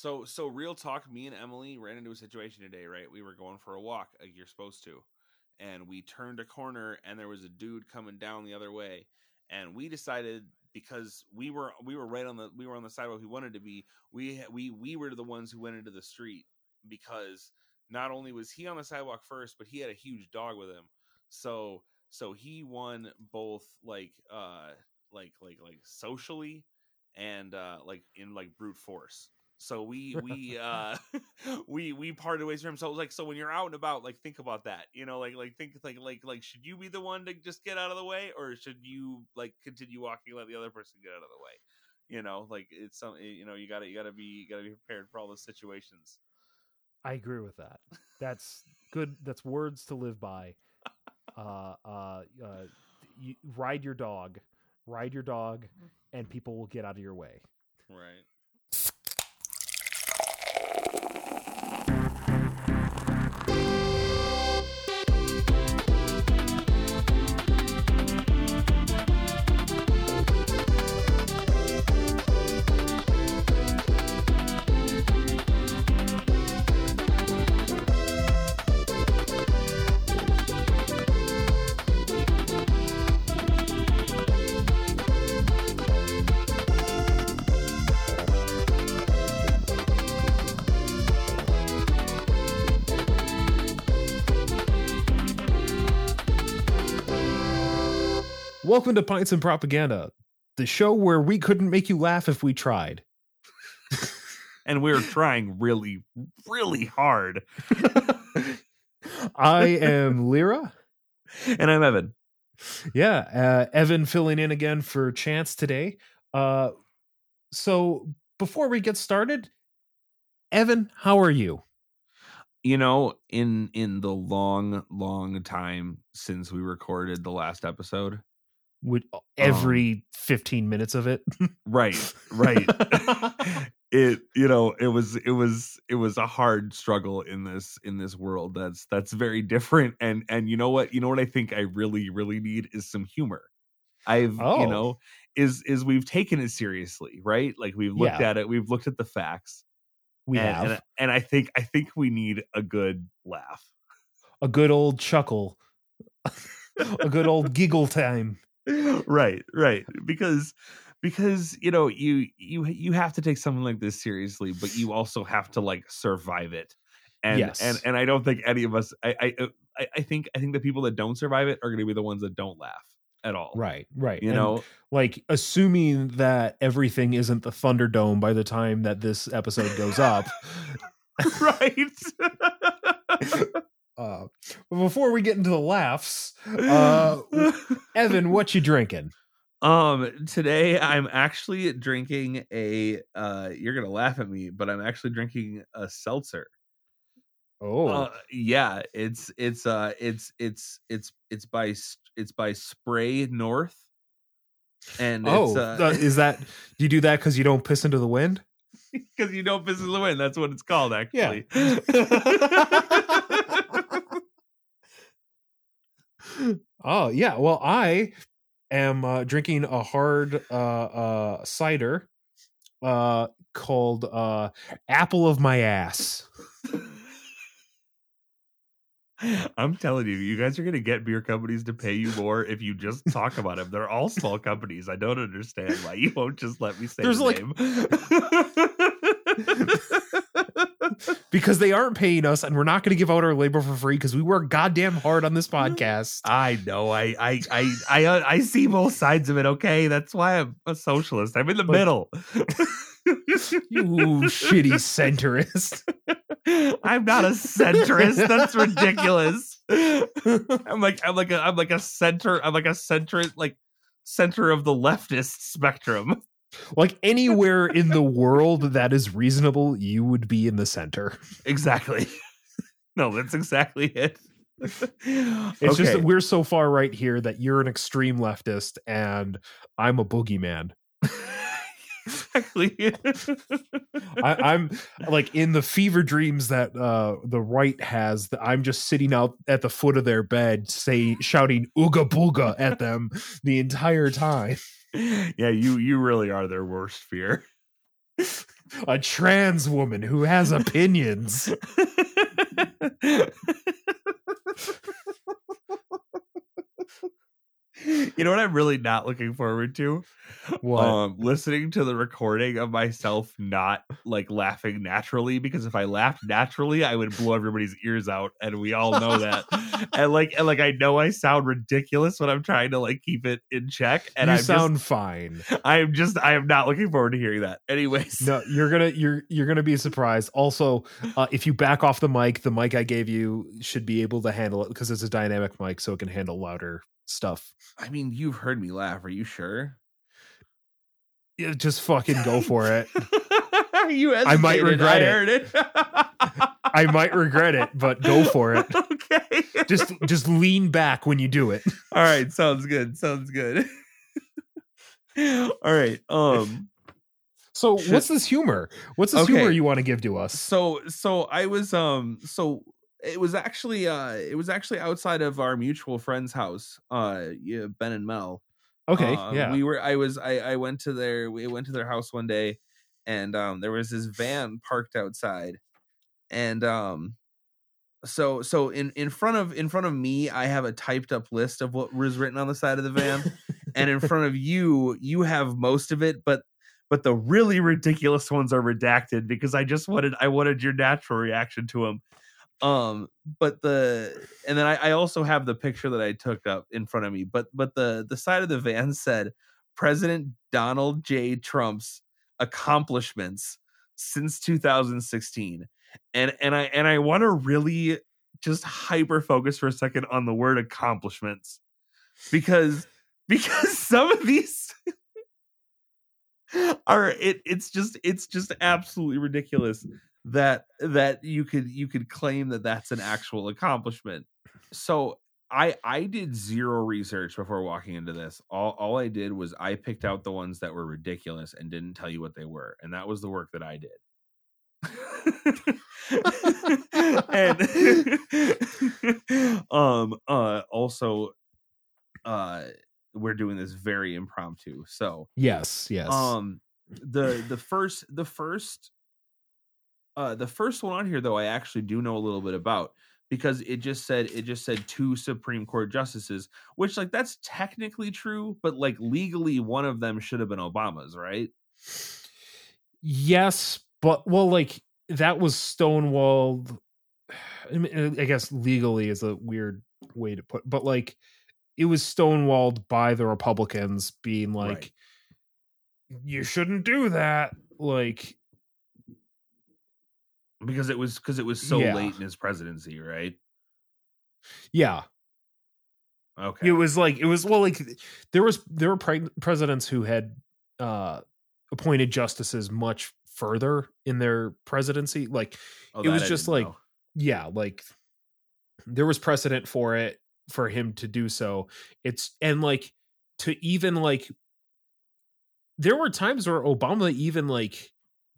So so real talk, me and Emily ran into a situation today, right? We were going for a walk like you're supposed to. And we turned a corner and there was a dude coming down the other way. And we decided because we were we were right on the we were on the sidewalk we wanted to be, we we we were the ones who went into the street because not only was he on the sidewalk first, but he had a huge dog with him. So so he won both like uh like like like socially and uh like in like brute force so we we uh we we parted ways from him so it was like so when you're out and about like think about that you know like like think like like like should you be the one to just get out of the way or should you like continue walking let the other person get out of the way you know like it's something you know you gotta you gotta be you gotta be prepared for all those situations I agree with that. That's good. That's words to live by. Uh, uh, uh, you, ride your dog, ride your dog, and people will get out of your way. right Welcome to Pints and Propaganda, the show where we couldn't make you laugh if we tried. and we are trying really really hard I am Lira. and i'm evan Yeah, uh, Evan filling in again for Chance today. Uh, so before we get started, Evan, how are you? you know in in the long long time since we recorded the last episode Would uh, um every fifteen minutes of it? right right it you know it was it was it was a hard struggle in this in this world that's that's very different and and you know what you know what i think i really really need is some humor i've Oh. you know is is we've taken it seriously right like we've looked Yeah. at it we've looked at the facts we and, have and and i think i think we need a good laugh a good old chuckle, a good old giggle time. right right because because you know you you you have to take something like this seriously but you also have to like survive it and Yes. and and i don't think any of us i i uh, I- i think i think the people that don't survive it are going to be the ones that don't laugh at all Right, right. you And, know like assuming that everything isn't the Thunderdome by the time that this episode goes up. right Uh, but before we get into the laughs, uh, Evan, what you drinking? um today i'm actually drinking a uh you're gonna laugh at me but i'm actually drinking a seltzer Oh, Uh, yeah, it's it's uh it's it's it's it's by it's by Spray North, and oh, it's uh, is that? Do you do that because you don't piss into the wind? because you don't piss in the wind. That's what it's called, actually. Yeah. actually. Oh yeah. Well, I am uh, drinking a hard uh, uh, cider uh, called uh, "Apple of My Ass." I'm telling you, you guys are gonna get beer companies to pay you more if you just talk about them. They're all small companies. I don't understand why you won't just let me say There's the like- name. because they aren't paying us and we're not going to give out our labor for free because we work goddamn hard on this podcast. I know. I I I I uh, I see both sides of it. Okay, that's why I'm a socialist. I'm in the Like- middle. You shitty centrist. I'm not a centrist. That's ridiculous. I'm like I'm like a I'm like a center. I'm like a center like center of the leftist spectrum. Like anywhere in the world that is reasonable, you would be in the center. Exactly. No, that's exactly it. It's just that we're so far right here that you're an extreme leftist and I'm a boogeyman. exactly. I, I'm like in the fever dreams that uh, the right has. That I'm just sitting out at the foot of their bed, say shouting "ooga booga" at them the entire time. Yeah, you you really are their worst fear. a trans woman who has opinions. you know what I'm really not looking forward to? What? Um, listening to the recording of myself not like laughing naturally because if I laughed naturally, I would blow everybody's ears out, and we all know that. and like, and like, I know I sound ridiculous when I'm trying to like keep it in check, and I sound just, fine. I am just, I am not looking forward to hearing that. Anyways, No, you're gonna you're you're gonna be surprised. Also, uh, if you back off the mic, the mic I gave you should be able to handle it because it's a dynamic mic, so it can handle louder stuff. I mean, you've heard me laugh. Are you sure? Yeah, just fucking go for it. you I might regret I it. heard it. I might regret it, but go for it. okay. Just just lean back when you do it. All right, sounds good. Sounds good. All right. Um So, what's this humor? What's this Okay. humor you want to give to us? so so I was um so it was actually uh it was actually outside of our mutual friend's house. Uh yeah, Ben and Mel. Okay, Uh, yeah. We were I was I I went to their we went to their house one day and um there was this van parked outside. And um so so in in front of in front of me I have a typed up list of what was written on the side of the van and in front of you you have most of it but but the really ridiculous ones are redacted because I just wanted I wanted your natural reaction to them. Um, but the and then I, I also have the picture that I took up in front of me. But but the the side of the van said President Donald J. Trump's accomplishments since 2016. And and I and I want to really just hyper focus for a second on the word accomplishments because because some of these are it it's just it's just absolutely ridiculous that that you could you could claim that that's an actual accomplishment. So i i did zero research before walking into this. All all i did was i picked out the ones that were ridiculous and didn't tell you what they were and that was the work that i did. And um uh also uh we're doing this very impromptu so yes, yes. um the the first the first uh the first one on here though I actually do know a little bit about because it just said it just said two Supreme Court justices, which like that's technically true, but like legally one of them should have been Obama's, right? yes, but well, like that was stonewalled. I, mean, I guess legally is a weird way to put, but like it was stonewalled by the Republicans being like, Right. "You shouldn't do that." Like, Because it was because it was so Yeah. late in his presidency, right? yeah, Okay. it was like it was well, like there was there were pre- presidents who had uh appointed justices much further in their presidency, like Oh, it was I just like know. yeah like there was precedent for it for him to do so it's and like to even like there were times where obama even like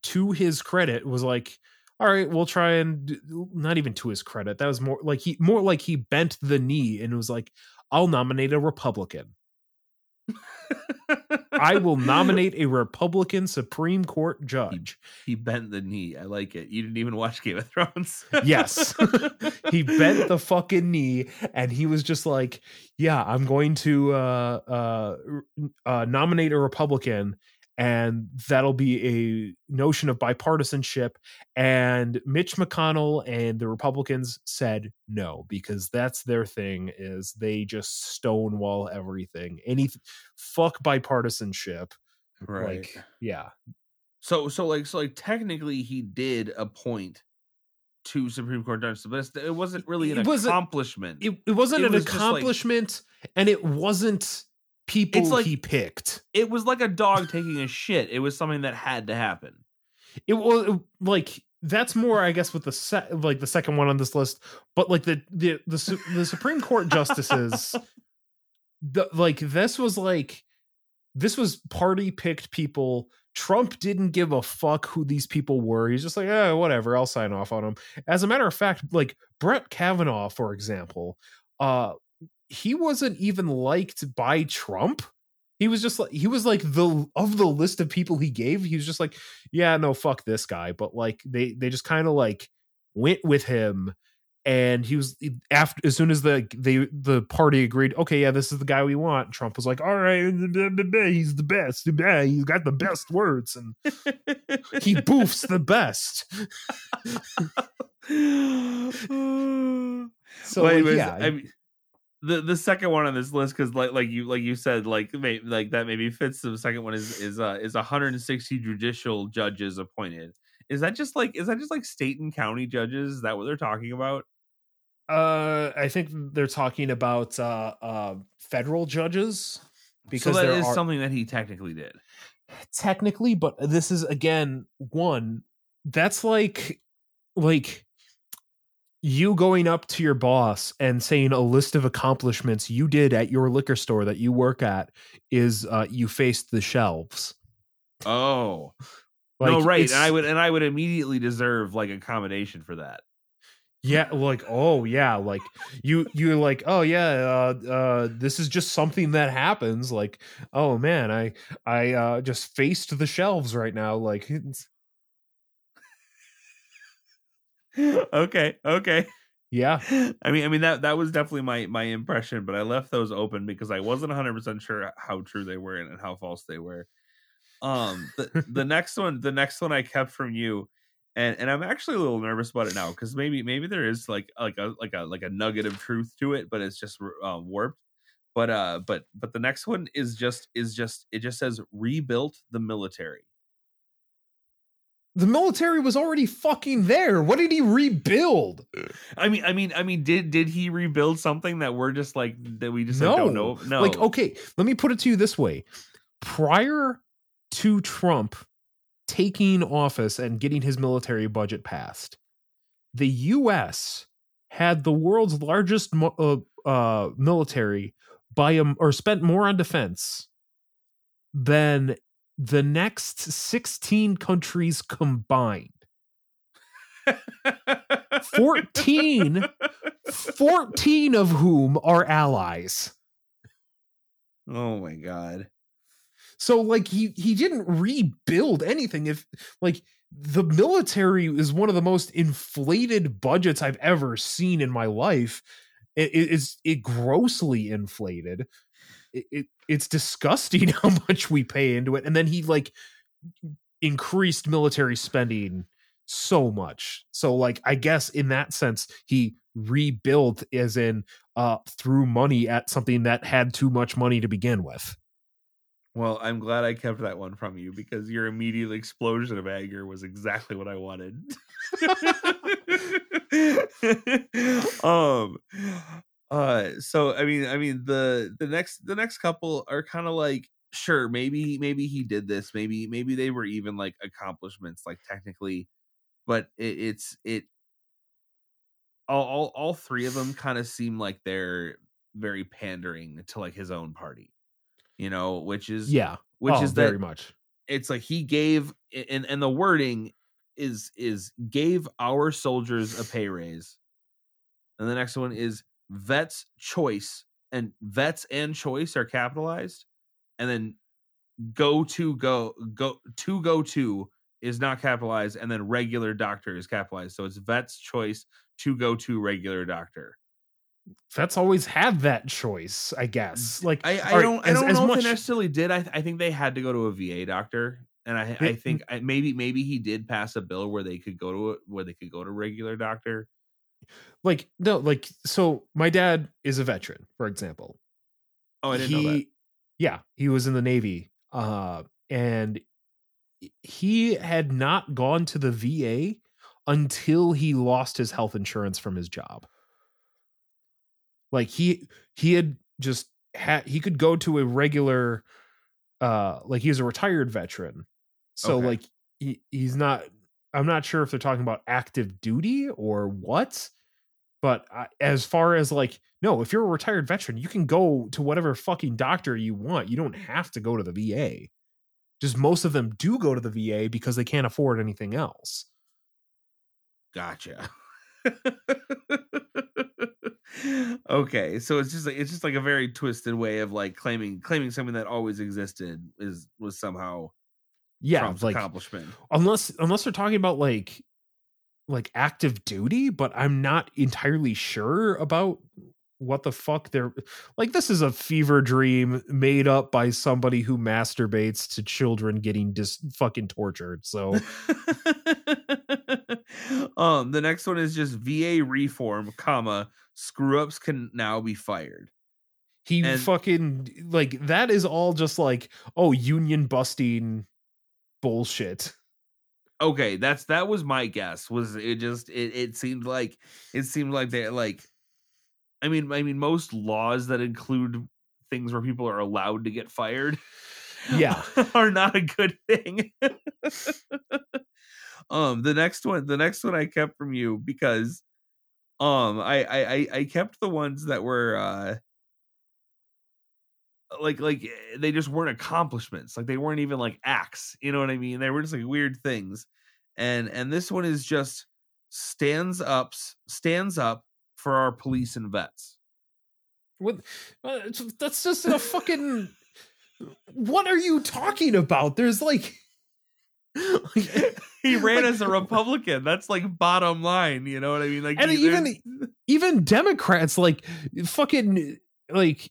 to his credit was like all right we'll try and not even to his credit that was more like he more like he bent the knee and was like i'll nominate a republican i will nominate a republican supreme court judge he bent the knee. I like it. You didn't even watch Game of Thrones. Yes. he bent the fucking knee and he was just like, "Yeah, I'm going to uh, uh, uh, nominate a Republican, and that'll be a notion of bipartisanship." And Mitch McConnell and the Republicans said no because that's their thing is they just stonewall everything. Any fuck bipartisanship. right. Like, yeah, So so like so like technically he did appoint two Supreme Court judges, but it's- it wasn't really an It wasn't- accomplishment. it, it wasn't It an was just like- accomplishment and it wasn't people like- he picked it was like a dog taking a shit. It was something that had to happen. it was like that's more i guess with the se- like the second one on this list but like the the the, Su- the supreme court justices the like this was like this was party picked people trump didn't give a fuck who these people were he's just like oh whatever i'll sign off on them as a matter of fact like brett kavanaugh for example uh he wasn't even liked by trump. He was just like he was like the of the list of people he gave he was just like yeah no fuck this guy. But like they they just kind of like went with him. And he was after as soon as the they the party agreed okay yeah this is the guy we want trump was like all right he's the best. He's got the best words. And he boofs the best. So Wait, like, yeah I mean, the the second one on this list because like like you like you said like may, like that maybe fits the second one is is uh is 160 judicial judges appointed. Is that just like is that just like state and county judges? Is that what they're talking about? Uh, I think they're talking about uh, uh, federal judges because so that is are, something that he technically did. Technically, but this is again one that's like like you going up to your boss and saying a list of accomplishments you did at your liquor store that you work at is uh, you faced the shelves. Oh. Like, no, right. And I would and I would immediately deserve like accommodation for that yeah like oh yeah like you you're like oh yeah uh uh this is just something that happens like oh man i i uh just faced the shelves right now like okay okay yeah i mean i mean that that was definitely my my impression but i left those open because i wasn't 100% sure how true they were and how false they were um the the next one the next one i kept from you and and I'm actually a little nervous about it now because maybe maybe there is like like a like a like a nugget of truth to it, but it's just uh, warped. But uh, but but the next one is just is just it just says rebuilt the military. The military was already fucking there. What did he rebuild? I mean, I mean, I mean, did did he rebuild something that we're just like that we just no. like, don't know? No, like okay, let me put it to you this way: prior to Trump taking office and getting his military budget passed, the U.S. had the world's largest uh, uh, military by a, or spent more on defense than the next 16 countries combined. 14 14 of whom are allies. Oh my god. So like he he didn't rebuild anything. If like the military is one of the most inflated budgets I've ever seen in my life. It is it, it grossly inflated. It, it it's disgusting how much we pay into it. And then he like increased military spending so much. So like I guess in that sense he rebuilt as in uh threw money at something that had too much money to begin with. Well, I'm glad I kept that one from you because your immediate explosion of anger was exactly what I wanted. um uh so I mean I mean the the next the next couple are kind of like sure maybe maybe he did this maybe maybe they were even like accomplishments like technically but it, it's it all, all all three of them kind of seem like they're very pandering to like his own party you know, which is yeah, which oh, is very much. It's like he gave and and the wording is is gave our soldiers a pay raise. And the next one is vets choice and vets and choice are capitalized and then go to go go to go to is not capitalized and then regular doctor is capitalized so it's vets choice to go to regular doctor vets always had that choice, I guess. Like I, I don't, as, I don't know much... if they necessarily did. I, I think they had to go to a VA doctor, and I, I think I, maybe, maybe he did pass a bill where they could go to it, where they could go to regular doctor. Like no, like so. My dad is a veteran, for example. Oh, I didn't he, know that. Yeah, he was in the Navy, uh, and he had not gone to the VA until he lost his health insurance from his job. Like he he had just had he could go to a regular uh like he's a retired veteran. So okay. like he, he's not I'm not sure if they're talking about active duty or what. But as far as like no, if you're a retired veteran, you can go to whatever fucking doctor you want. You don't have to go to the VA. Just most of them do go to the VA because they can't afford anything else. Gotcha. okay, so it's just like it's just like a very twisted way of like claiming claiming something that always existed is was somehow yeah Trump's like accomplishment. unless unless they're talking about like like active duty but i'm not entirely sure about what the fuck they're like this is a fever dream made up by somebody who masturbates to children getting dis fucking tortured so um, the next one is just VA reform, comma screw ups can now be fired. he And- fucking like that is all just like oh union busting bullshit Okay, that's that was my guess. Was it just it, it seemed like it seemed like they like I mean I mean most laws that include things where people are allowed to get fired Yeah. are not a good thing. um the next one the next one I kept from you because um I I I, I kept the ones that were uh like like eh, they just weren't accomplishments like they weren't even like acts you know what i mean they were just like weird things and and this one is just stands up stands up for our police and vets What? uh, That's just a fucking. What are you talking about? There's like. like- he ran like- as a republican that's like bottom line you know what i mean like And he- even even Democrats, like fucking, like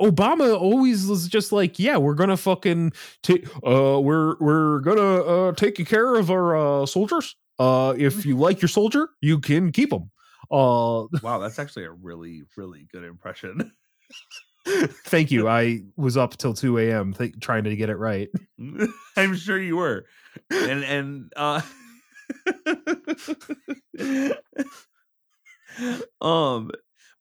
Obama always was just like, yeah, we're gonna fucking take, uh, we're we're gonna uh take care of our uh soldiers. Uh, if you like your soldier, you can keep them. Uh, wow that's actually a really really good impression thank you. I was up till two a.m. Th- trying to get it right. i'm sure you were and and uh um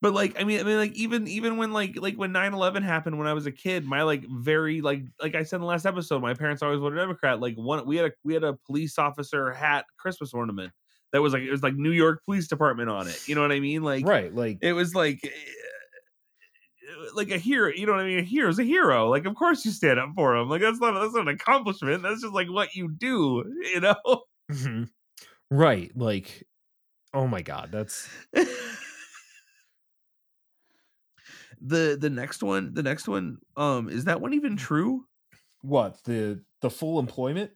but like i mean i mean like even even when like like when 9-11 happened when i was a kid my like very like like i said in the last episode my parents always voted democrat. Like one we had a we had a police officer hat christmas ornament that was like it was like new york police department on it. You know what i mean? Like right, like it was like eh, like a hero you know what i mean? A hero's a hero. Like of course you stand up for him. Like that's not that's not an accomplishment. That's just like what you do you know? Mhm. right, like oh my god, that's the the next one the next one um is that one even true? What the the full employment.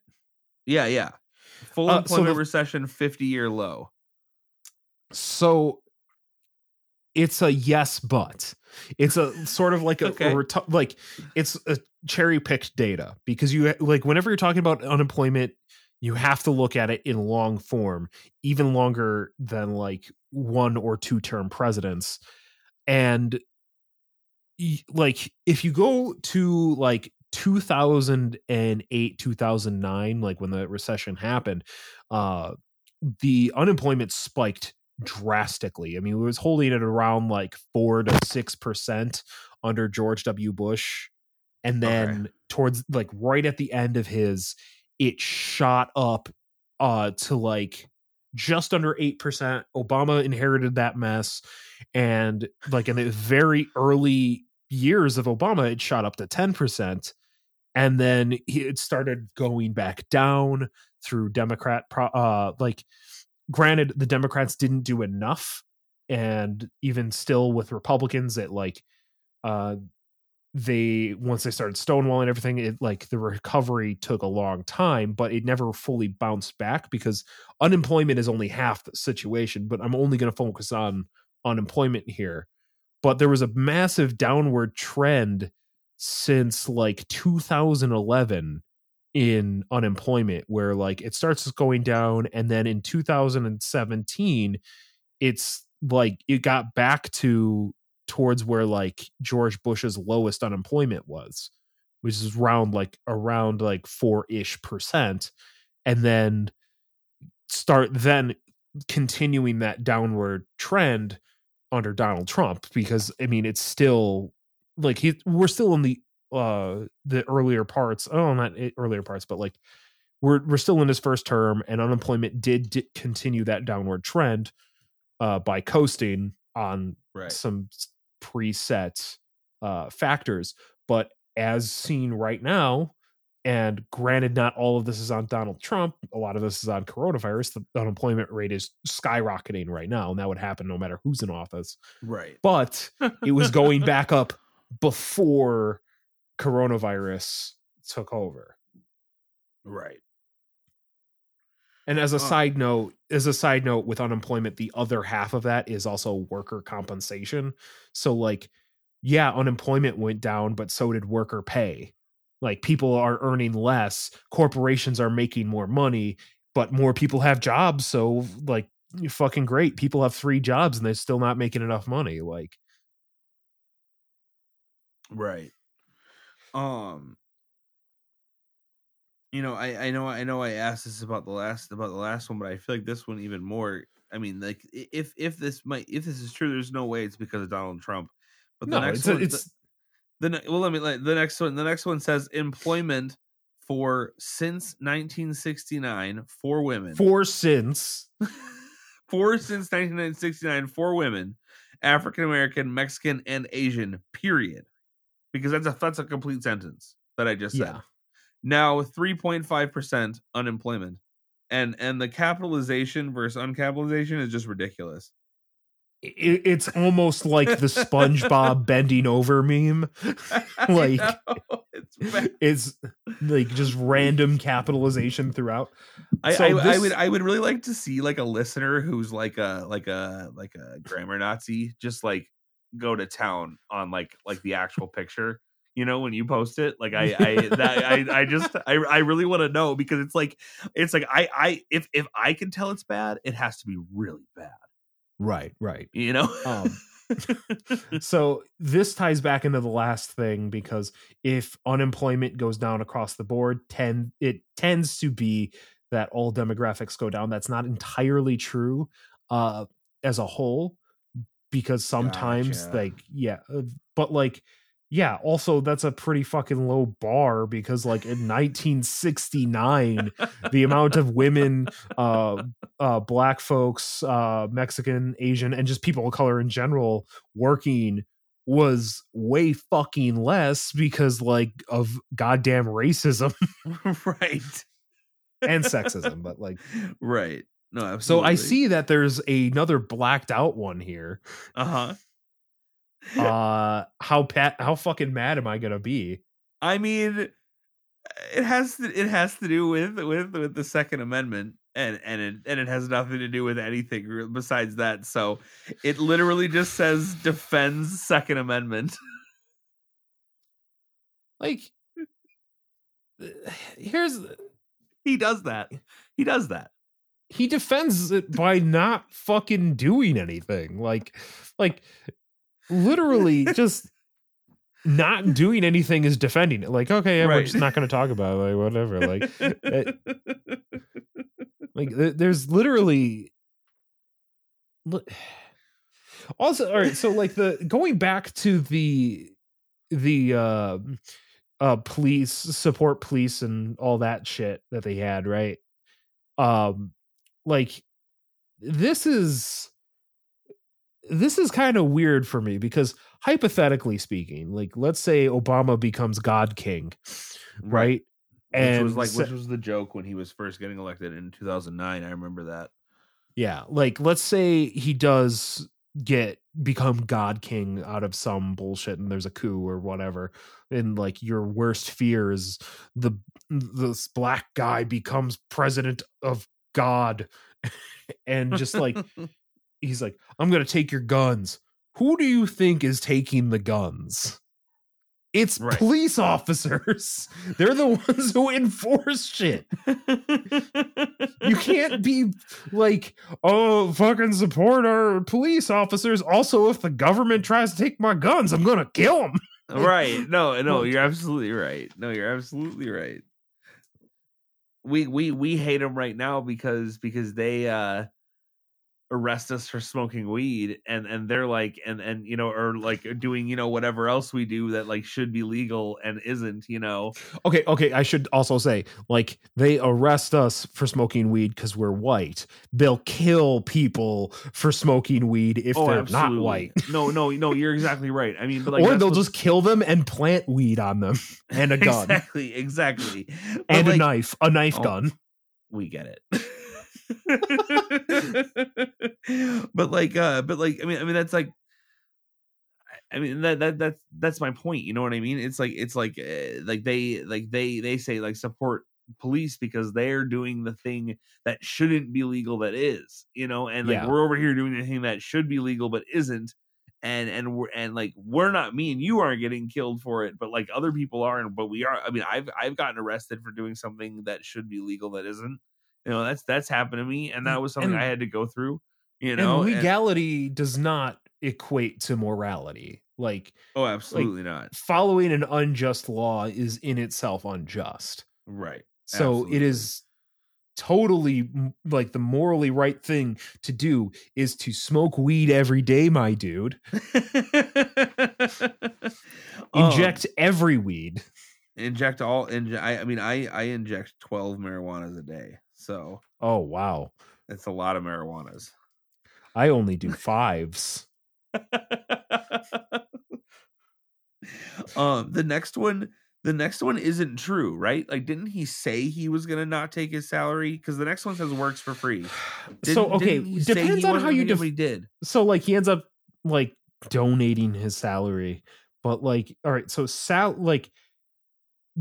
yeah yeah. Full Uh, so employment the- recession 50 year low. So it's a yes, but. It's a sort of like a, a retu- like it's a cherry picked data because you like whenever you're talking about unemployment, you have to look at it in long form, even longer than like one or two term presidents, and like if you go to like 2008 2009 like when the recession happened uh the unemployment spiked drastically. I mean it was holding it around like 4 to 6% under george w. Bush and Okay. then towards like right at the end of his it shot up uh to like just under 8% obama inherited that mess and like in the very early years of obama it shot up to 10% and then it started going back down through democrat uh like granted the democrats didn't do enough and even still with republicans it like uh they once they started stonewalling everything it like the recovery took a long time but it never fully bounced back because unemployment is only half the situation but i'm only going to focus on unemployment here but there was a massive downward trend since like 2011 in unemployment where like it starts going down and then in 2017 it's like it got back to towards where like George Bush's lowest unemployment was which is around like around like 4ish percent and then start then continuing that downward trend under Donald Trump because I mean it's still like he we're still in the uh the earlier parts oh not earlier parts but like we're we're still in his first term and unemployment did, di- continue that downward trend uh by coasting on right. some preset uh factors. But as seen right now And granted, not all of this is on Donald Trump. A lot of this is on coronavirus. The unemployment rate is skyrocketing right now, and that would happen no matter who's in office. Right. But it was going back up before coronavirus took over. Right. And as a side note, as a side note with unemployment, the other half of that is also worker compensation. So like, yeah, unemployment went down, but so did worker pay. Like people are earning less, corporations are making more money, but more people have jobs, so like fucking great. People have three jobs and they're still not making enough money. Like Right. Um you know, I I know I know I asked this about the last about the last one, but I feel like this one even more. I mean, like if if this might if this is true, there's no way it's because of Donald Trump. But the no, next it's one, it's the, ne- uh, well, let me like the next one. The next one says employment for since 1969 for women. for since for since 1969 for women, African American, Mexican, and Asian. Period. Because that's a that's a complete sentence that I just said. yeah. Now 3.5 percent unemployment, and and the capitalization versus uncapitalization is just ridiculous. It, it's almost like the SpongeBob bending over meme. Like, know, it's. It's like just random capitalization throughout. I, So I, I would I would really like to see like a listener who's like a like a like a grammar Nazi just like go to town on like like the actual picture. You know when you post it, like I I that I I just I I really want to know because it's like it's like I I if if I can tell it's bad, it has to be really bad. Right, right. You know. Um, so this ties back into the last thing because if unemployment goes down across the board, tend it tends to be that all demographics go down. That's not entirely true uh as a whole because sometimes Gotcha. like yeah, uh, but like yeah, also that's a pretty fucking low bar because like in 1969 the amount of women uh uh black folks uh mexican asian and just people of color in general working was way fucking less because like of goddamn racism right. and sexism but like right. No, absolutely. so i see that there's another blacked out one here Uh huh. Uh how pat how fucking mad am i gonna be I mean, it has to it has to do with with with the Second Amendment, and and it and it has nothing to do with anything besides that. So, it literally just says defends Second Amendment. like here's he does that. He does that. he defends it by not fucking doing anything like like literally just not doing anything is defending it. Like okay yeah, we're just not going to talk about it like whatever like it- like there's literally also all right so like the going back to the the uh uh police support police and all that shit that they had right? Um like this is this is kind of weird for me because hypothetically speaking like let's say obama becomes god king right, Which and was like which was the joke when he was first getting elected in 2009. I remember that. Yeah, like let's say he does get become god king out of some bullshit and there's a coup or whatever and like your worst fear is the this black guy becomes president of god and just like he's like i'm going to take your guns. Who do you think is taking the guns? It's Right. police officers. They're the ones who enforce shit. You can't be like, oh, fucking support our police officers. Also, if the government tries to take my guns, I'm gonna kill them. right. No no you're absolutely right. No you're absolutely right. We we we hate them right now because because they uh arrest us for smoking weed and and they're like and and you know or like uh, doing you know whatever else we do that like should be legal and isn't you know Okay, okay. I should also say, like, they arrest us for smoking weed because we're white. They'll kill people for smoking weed if oh, they're not white. no no no you're exactly right i mean but like or they'll just kill them and plant weed on them and a gun exactly exactly But, and a knife, a knife Oh. gun. we get it but like uh but like i mean i mean that's like I- mean that that that's that's my point you know what i mean? It's like it's like uh, like they like they they say like support police because they're doing the thing that shouldn't be legal that is you know? And like Yeah. we're over here doing the thing that should be legal but isn't and and we're and like we're not me and you aren't getting killed for it but like other people are and but we are i mean i've i've gotten arrested for doing something that should be legal that isn't you know that's that's happened to me and that was something And- i had to go through you know and and- legality does not equate to morality. Like oh absolutely not following an unjust law is in itself unjust. right So Absolutely. it is totally like the morally right thing to do is to smoke weed every day, my dude. Um, Inject every weed. inject all inje- I, I mean i i inject 12 marijuanas a day so Oh wow. it's a lot of marijuanas. I only do fives. um the next one the next one isn't true right? Like didn't he say he was gonna not take his salary? Because the next one says works for free. So Didn't- okay, he say depends on how you def- he did? so like he ends up like donating his salary but like all right so sal like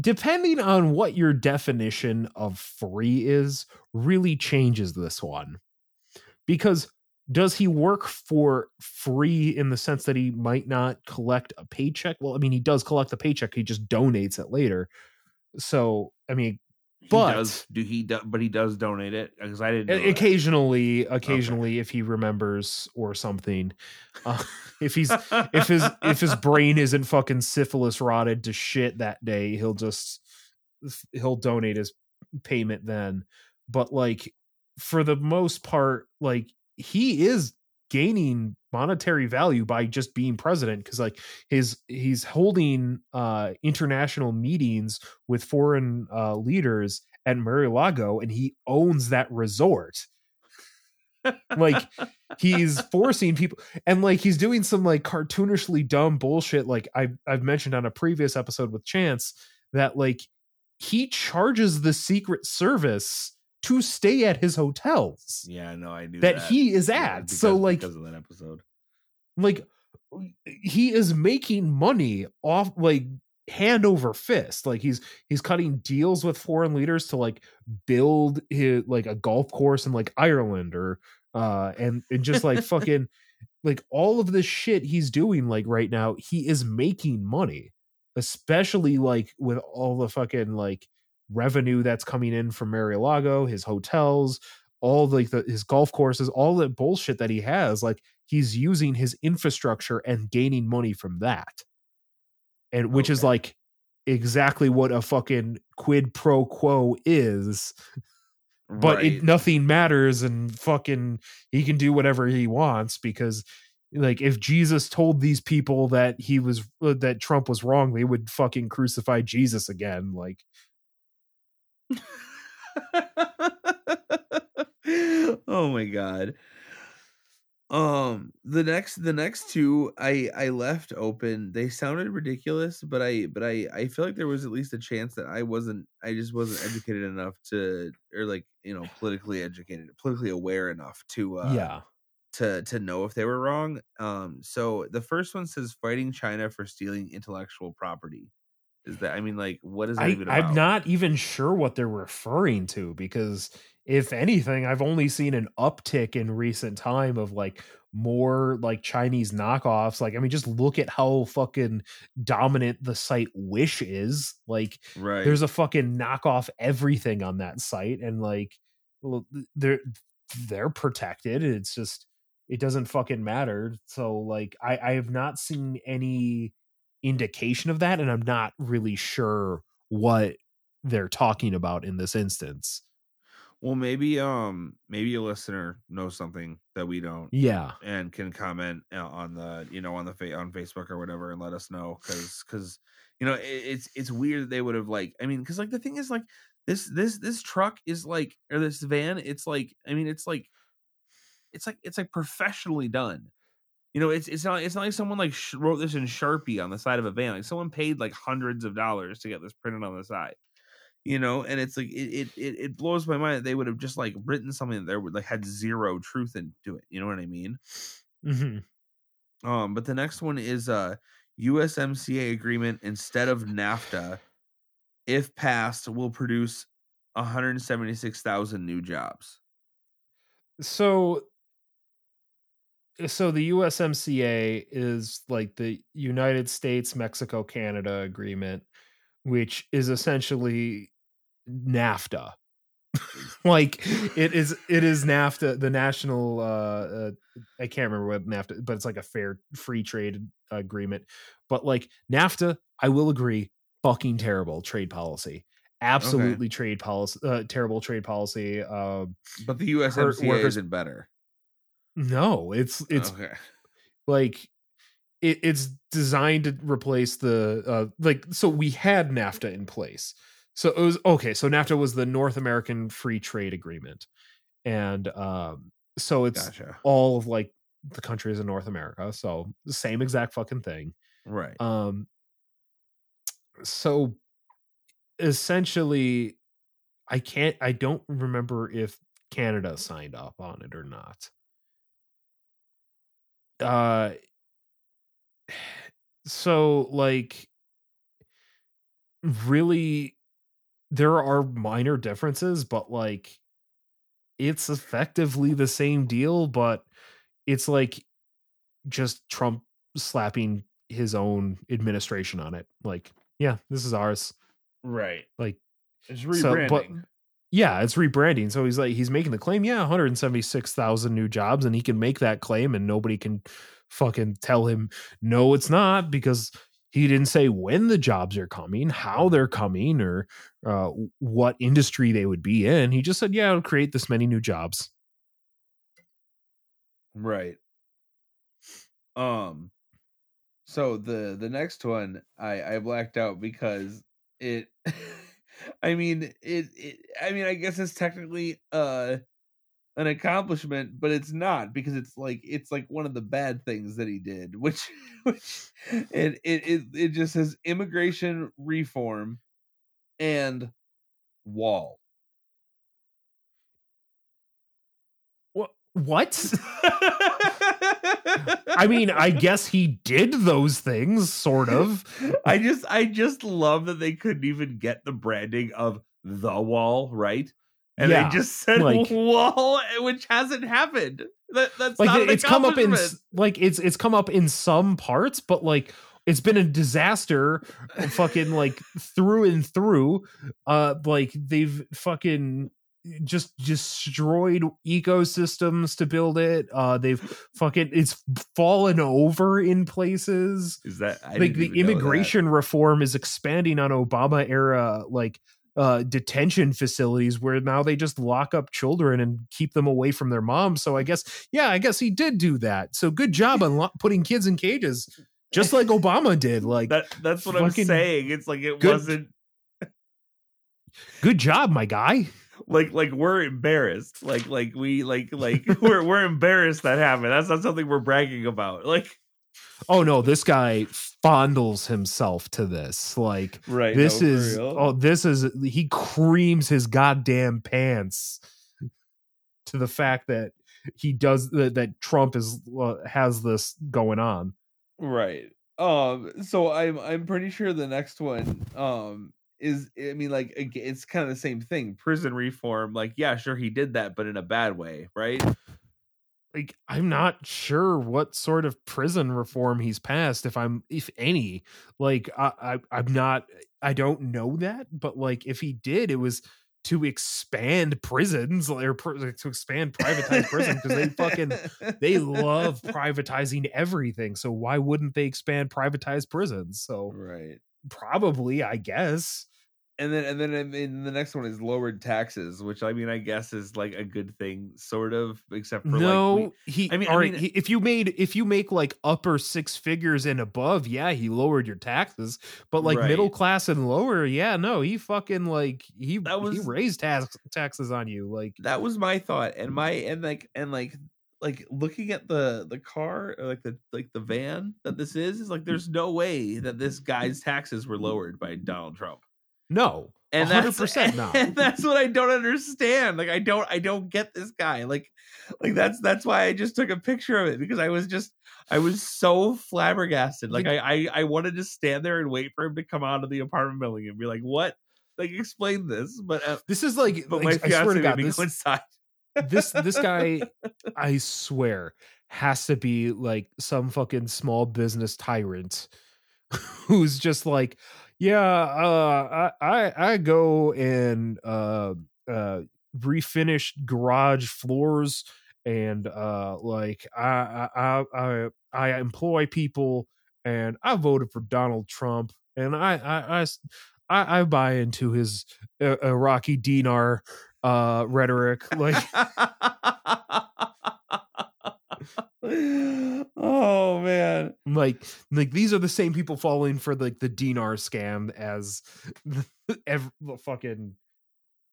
depending on what your definition of free is really changes this one. Because does he work for free in the sense that he might not collect a paycheck? Well i mean he does collect the paycheck he just donates it later. So i mean he But- does do he do, but he does donate it? Because i didn't know O- that. occasionally occasionally if he remembers or something uh, if he's if his if his brain isn't fucking syphilis rotted to shit that day he'll just he'll donate his payment then. But like for the most part like he is gaining monetary value by just being president because like his he's holding uh international meetings with foreign uh leaders at Mar-a-Lago and he owns that resort. Like he's forcing people and like he's doing some like cartoonishly dumb bullshit like I I've mentioned on a previous episode with Chance that like he charges the secret service to stay at his hotels yeah no i knew that that, he is Yeah, at. So like because of that episode. like he is making money off like hand over fist. Like he's he's cutting deals with foreign leaders to like build his like a golf course in like Ireland or uh and and just like fucking like all of this shit he's doing like right now he is making money especially like with all the fucking like revenue that's coming in from Mar-a-Lago his hotels all like the his golf courses all the bullshit that he has like he's using his infrastructure and gaining money from that. And which is like exactly what a fucking quid pro quo is. But Right. it nothing matters and fucking he can do whatever he wants because like if Jesus told these people that he was uh, that Trump was wrong they would fucking crucify Jesus again like oh my god. Um the next the next two i i left open. They sounded ridiculous but i but i i feel like there was at least a chance that i wasn't i just wasn't educated enough to or like you know politically educated politically aware enough to uh yeah. to to know if they were wrong. Um so the first one says fighting china for stealing intellectual property is that i mean like what is that I, even about I'm not even sure what they're referring to because if anything, I've only seen an uptick in recent time of like more like Chinese knockoffs. Like, I mean, just look at how fucking dominant the site Wish is. Like, right there's a fucking knockoff everything on that site, and like, they're they're protected. It's just it doesn't fucking matter. So like, I I have not seen any indication of that, and I'm not really sure what they're talking about in this instance. Well, maybe um maybe a listener knows something that we don't Yeah. and can comment uh, on the you know on the fa- on Facebook or whatever and let us know because because you know it, it's it's weird that they would have like I mean because like the thing is like this this this truck is like or this van it's like I mean it's like it's like it's like professionally done. You know, it's it's not it's not like someone like sh- wrote this in Sharpie on the side of a van. Like someone paid like hundreds of dollars to get this printed on the side. You know, and it's like it it it, blows my mind that they would have just like written something that there would like had zero truth into it. You know what I mean? hmm Um, but the next one is a USMCA agreement instead of NAFTA. If passed, will produce 176,000 new jobs. So so the USMCA is like the United States Mexico Canada agreement which is essentially NAFTA. like it is it is NAFTA the national uh, uh I can't remember what NAFTA but it's like a fair free trade agreement but like NAFTA I will agree fucking terrible trade policy absolutely trade policy uh, terrible trade policy uh But the USMCA workers- isn't better. No it's it's okay. like it, it's designed to replace the uh like so we had NAFTA in place. So it was okay, so NAFTA was the North American Free Trade Agreement. And um so it's Gotcha. all of like the countries in North America, so the same exact fucking thing. Right. Um so essentially I can't I don't remember if Canada signed up on it or not. Uh so like really there are minor differences but like it's effectively the same deal but it's like just Trump slapping his own administration on it like yeah this is ours right. like It's so, rebranding. but yeah, it's rebranding. So he's like, he's making the claim, yeah, 176,000 new jobs, and he can make that claim, and nobody can fucking tell him, no, it's not, because he didn't say when the jobs are coming, how they're coming, or uh, what industry they would be in. He just said, yeah, it'll create this many new jobs. Right. Um so the the next one I I blacked out because it I mean it, it I mean I guess it's technically uh an accomplishment but it's not because it's like it's like one of the bad things that he did which which it it it, it just says immigration reform and wall What? I mean, I guess he did those things, sort of. I just I just love that they couldn't even get the branding of the wall right, and Yeah, they just said like- wall, which hasn't happened. That that's like not it- it's come up in like it's it's come up in some parts but like it's been a disaster fucking like through and through uh like they've fucking just destroyed ecosystems to build it uh they've fucking it's fallen over in places Is that I like the even know that. immigration reform is expanding on obama era like uh detention facilities where now they just lock up children and keep them away from their moms so i guess yeah i guess he did do that so good job on lo- putting kids in cages just like obama did like That that's what I'm saying. It's like it good- wasn't good job my guy like like we're embarrassed. Like like we like like we're we're embarrassed that happened. That's not something we're bragging about. Like oh no this guy fondles himself to this like right. this no, is oh this is he creams his goddamn pants to the fact that he does that, that trump is uh, has this going on Right. Um. So I'm I'm pretty sure the next one um is I mean like it's kind of the same thing. Prison reform. Like yeah, sure he did that, but in a bad way, right? like i'm not sure what sort of prison reform he's passed if i'm if any like i, I i'm not i don't know that but like if he did it was to expand prisons or to expand privatized prison because they fucking they love privatizing everything so why wouldn't they expand privatized prisons so right. Probably i guess and then and then I mean, the next one is lowered taxes, which I mean I guess is like a good thing, sort of, except for no, like we, he. I mean- I all right. mean- he, if you made, if you make like upper six figures and above, yeah, he lowered your taxes. But like middle class and lower, yeah, no, he fucking like he That was, he raised tax taxes on you. Like that was my thought, and mm. my and like and like like looking at the the car or like the like the mm. van that this is is like mm. there's no way that this mm. guy's taxes were lowered by Donald Trump. no, and hundred that's- percent not. And that's what I don't understand. Like I don't I don't get this guy. Like like that's that's why I just took a picture of it because I was just I was so flabbergasted. Like, I, I I wanted to stand there and wait for him to come out of the apartment building and be like, "What? Like explain this?" But uh, This is like, but my I swear to God, this. This this guy, I swear, has to be like some fucking small business tyrant who's just like, yeah, uh, I I, I go and uh, uh, refinish garage floors and uh, like I I I I, employ people and I voted for Donald Trump and I I I, I buy into his uh, Iraqi dinar uh rhetoric like oh man. like like these are the same people falling for like the dinar scam as the, ev- the fucking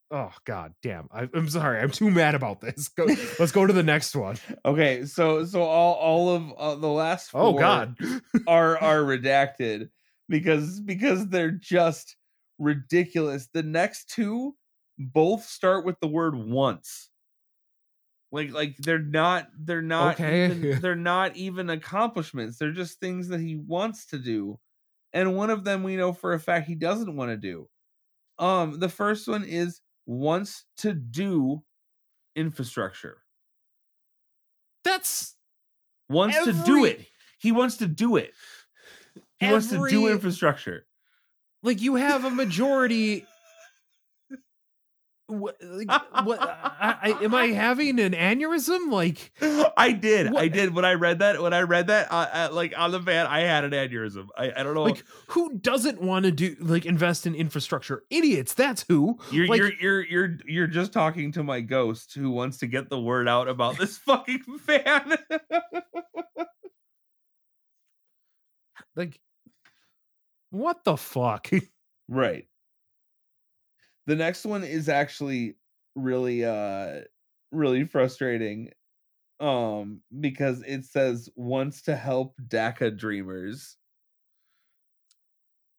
oh god damn I, i'm sorry i'm too mad about this go, let's go to the next one. Okay, so so all all of uh, the last four Oh god are are redacted because because they're just ridiculous. The next two both start with the word once. Like like they're not they're not Okay. even, they're not even accomplishments. They're just things that he wants to do. And one of them we know for a fact he doesn't want to do. Um the first one is wants to do infrastructure. that's Wants to do it. He wants to do it. He wants to do infrastructure. like you have a majority what, like, what I, I, am I having an aneurysm? Like, I did. I did. When I read that, when I read that, uh, uh, like on the van, I had an aneurysm. I, I don't know. like who doesn't want to do like invest in infrastructure? Idiots. That's who. you're like- you're you're you're you're just talking to my ghost who wants to get the word out about this fucking van. Like, what the fuck? right. The next one is actually really uh really frustrating um because it says wants to help DACA dreamers.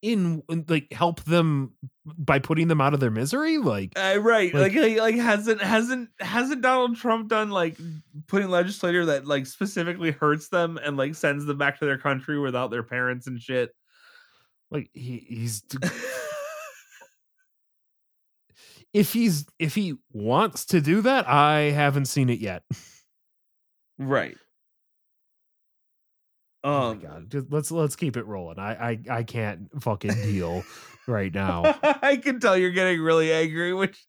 in in, like help them by putting them out of their misery? Like, Uh, right, Like- like, like like hasn't hasn't hasn't Donald Trump done like putting legislator that like specifically hurts them and like sends them back to their country without their parents and shit. like he, he's if he's if he wants to do that, I haven't seen it yet. right. oh Um, my god, just, let's let's keep it rolling. I I I can't fucking deal right now. I can tell you're getting really angry, which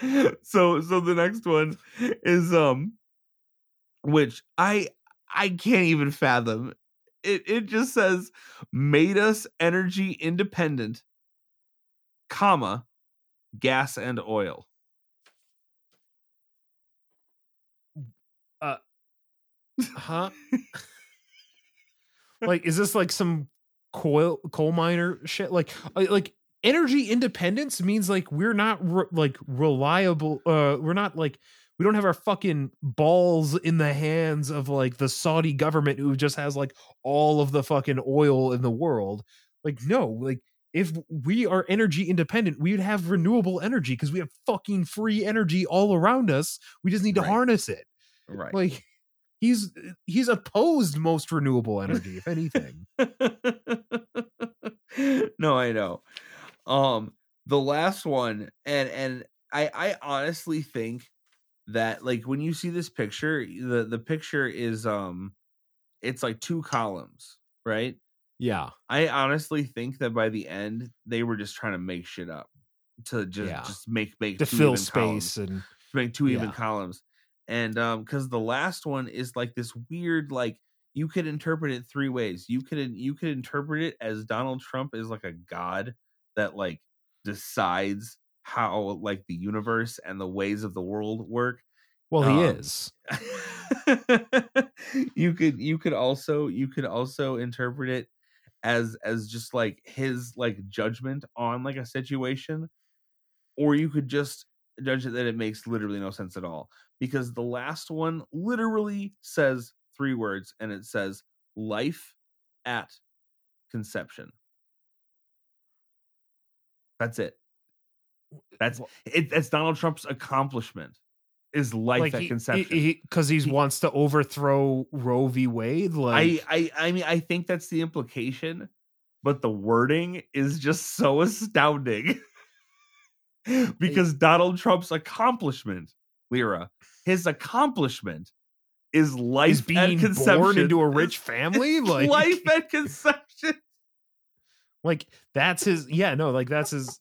so so the next one is um which I I can't even fathom. It it just says made us energy independent, comma, gas and oil. Uh, huh? like, is this like some coal coal miner shit? Like, uh, like energy independence means like we're not re- like reliable. Uh, we're not like we don't have our fucking balls in the hands of like the Saudi government who just has like all of the fucking oil in the world. Like, no, like if we are energy independent, we would have renewable energy because we have fucking free energy all around us. We just need to Right. harness it Right. like he's he's opposed most renewable energy if anything no, I know. Um, the last one, and and I I honestly think that like when you see this picture, the the picture is um, it's like two columns, right? Yeah I honestly think that by the end they were just trying to make shit up to just Yeah. just make make to fill even columns space and make two even columns. And um because the last one is like this weird like you could interpret it three ways. You could you could interpret it as Donald Trump is like a god that like decides how like the universe and the ways of the world work. Well, he Um, is. you could you could also you could also interpret it as as just like his like judgment on like a situation or you could just judge it that it makes literally no sense at all because the last one literally says three words and it says life at conception. That's it. That's it that's donald trump's accomplishment is life like at he, conception because he, He- wants to overthrow Roe v. Wade. Like, I, I I mean I think that's the implication, but the wording is just so astounding. because Donald Trump's accomplishment, Lira, his accomplishment is life is at being conception. born into a rich family. Like, life at conception. like that's his. Yeah, no, like that's his.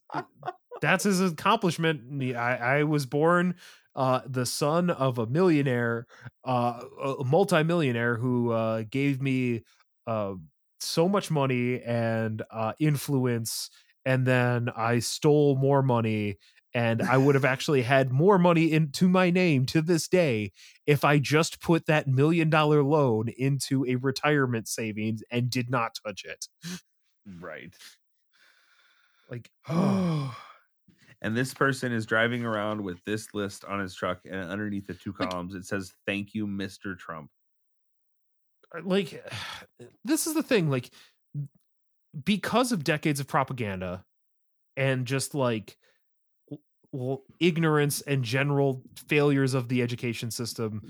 that's his accomplishment. I, I was born uh the son of a millionaire uh a multimillionaire who uh gave me uh so much money and uh influence and then I stole more money and I would have actually had more money into my name to this day if I just put that million dollar loan into a retirement savings and did not touch it. Right. Like and this person is driving around with this list on his truck, and underneath the two columns it says "Thank you, Mr. Trump." Uh, like uh, this is the thing like because of decades of propaganda and just like well, ignorance and general failures of the education system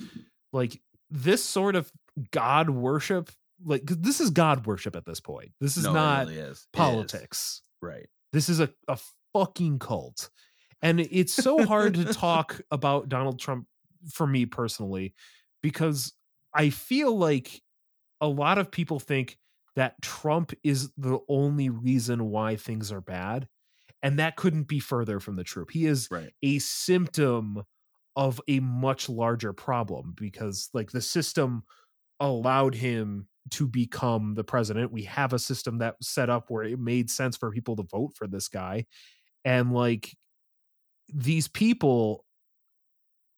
like this sort of god worship like this is god worship at this point this is No, not really is. It is. politics right? this is a, a fucking cult. And it's so hard to talk about Donald Trump for me personally because I feel like a lot of people think that Trump is the only reason why things are bad. And that couldn't be further from the truth. He is Right. a symptom of a much larger problem because, like, the system allowed him to become the president. We have a system that was set up where it made sense for people to vote for this guy. And like these people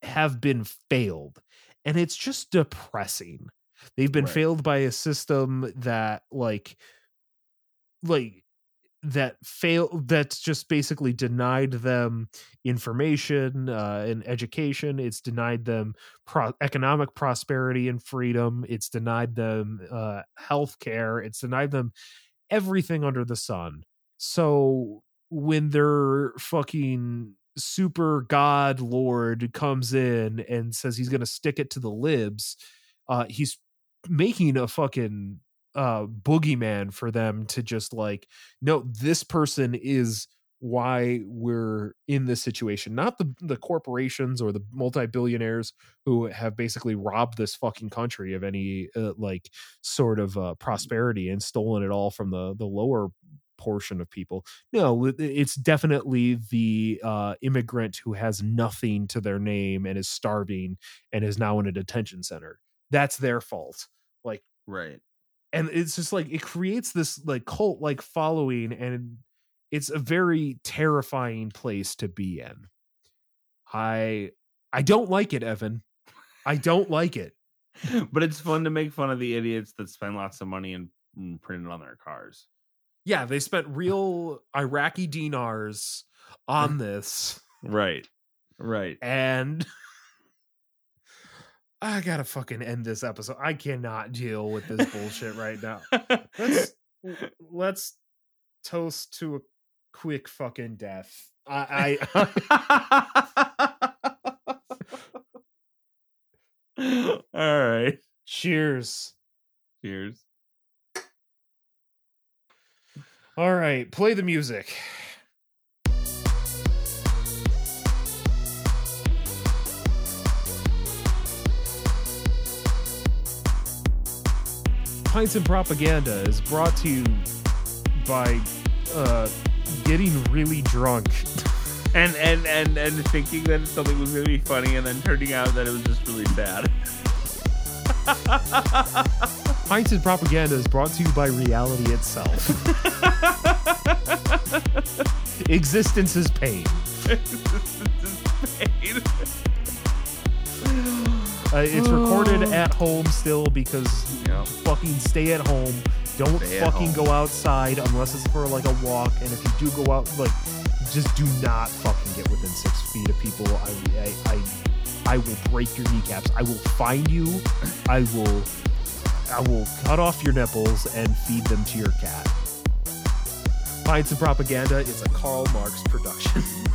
have been failed. And it's just depressing. They've been Right. failed by a system that like like that fail that's just basically denied them information uh, and education it's denied them pro- economic prosperity and freedom it's denied them uh, health care it's denied them everything under the sun so when their fucking super god lord comes in and says he's going to stick it to the libs uh he's making a fucking uh boogeyman for them to just like no this person is why we're in this situation. Not the the corporations or the multi-billionaires who have basically robbed this fucking country of any uh, like sort of uh, prosperity and stolen it all from the the lower portion of people. No it's definitely the uh immigrant who has nothing to their name and is starving and is now in a detention center. That's their fault. Like Right. and it's just like it creates this like cult like following and it's a very terrifying place to be in. I i don't like it evan. I don't like it. But it's fun to make fun of the idiots that spend lots of money and, and print it on their cars. Yeah they spent real iraqi dinars on mm. this Right. Right. and i gotta fucking end this episode i cannot deal with this bullshit right now let's let's toast to a quick fucking death i i All right. cheers Cheers. All right play the music Pints and Propaganda is brought to you by uh, getting really drunk. And and and and thinking that something was gonna be funny, and then turning out that it was just really sad. Pints and Propaganda is brought to you by reality itself. Existence is pain. Uh, it's recorded Oh. at home still because fucking stay at home. Don't Stay at fucking home. go outside unless it's for like a walk. And if you do go out, like, just do not fucking get within six feet of people. I, I, I, I will break your kneecaps. I will find you. I will, I will cut off your nipples and feed them to your cat. Pints and Propaganda is a Karl Marx production.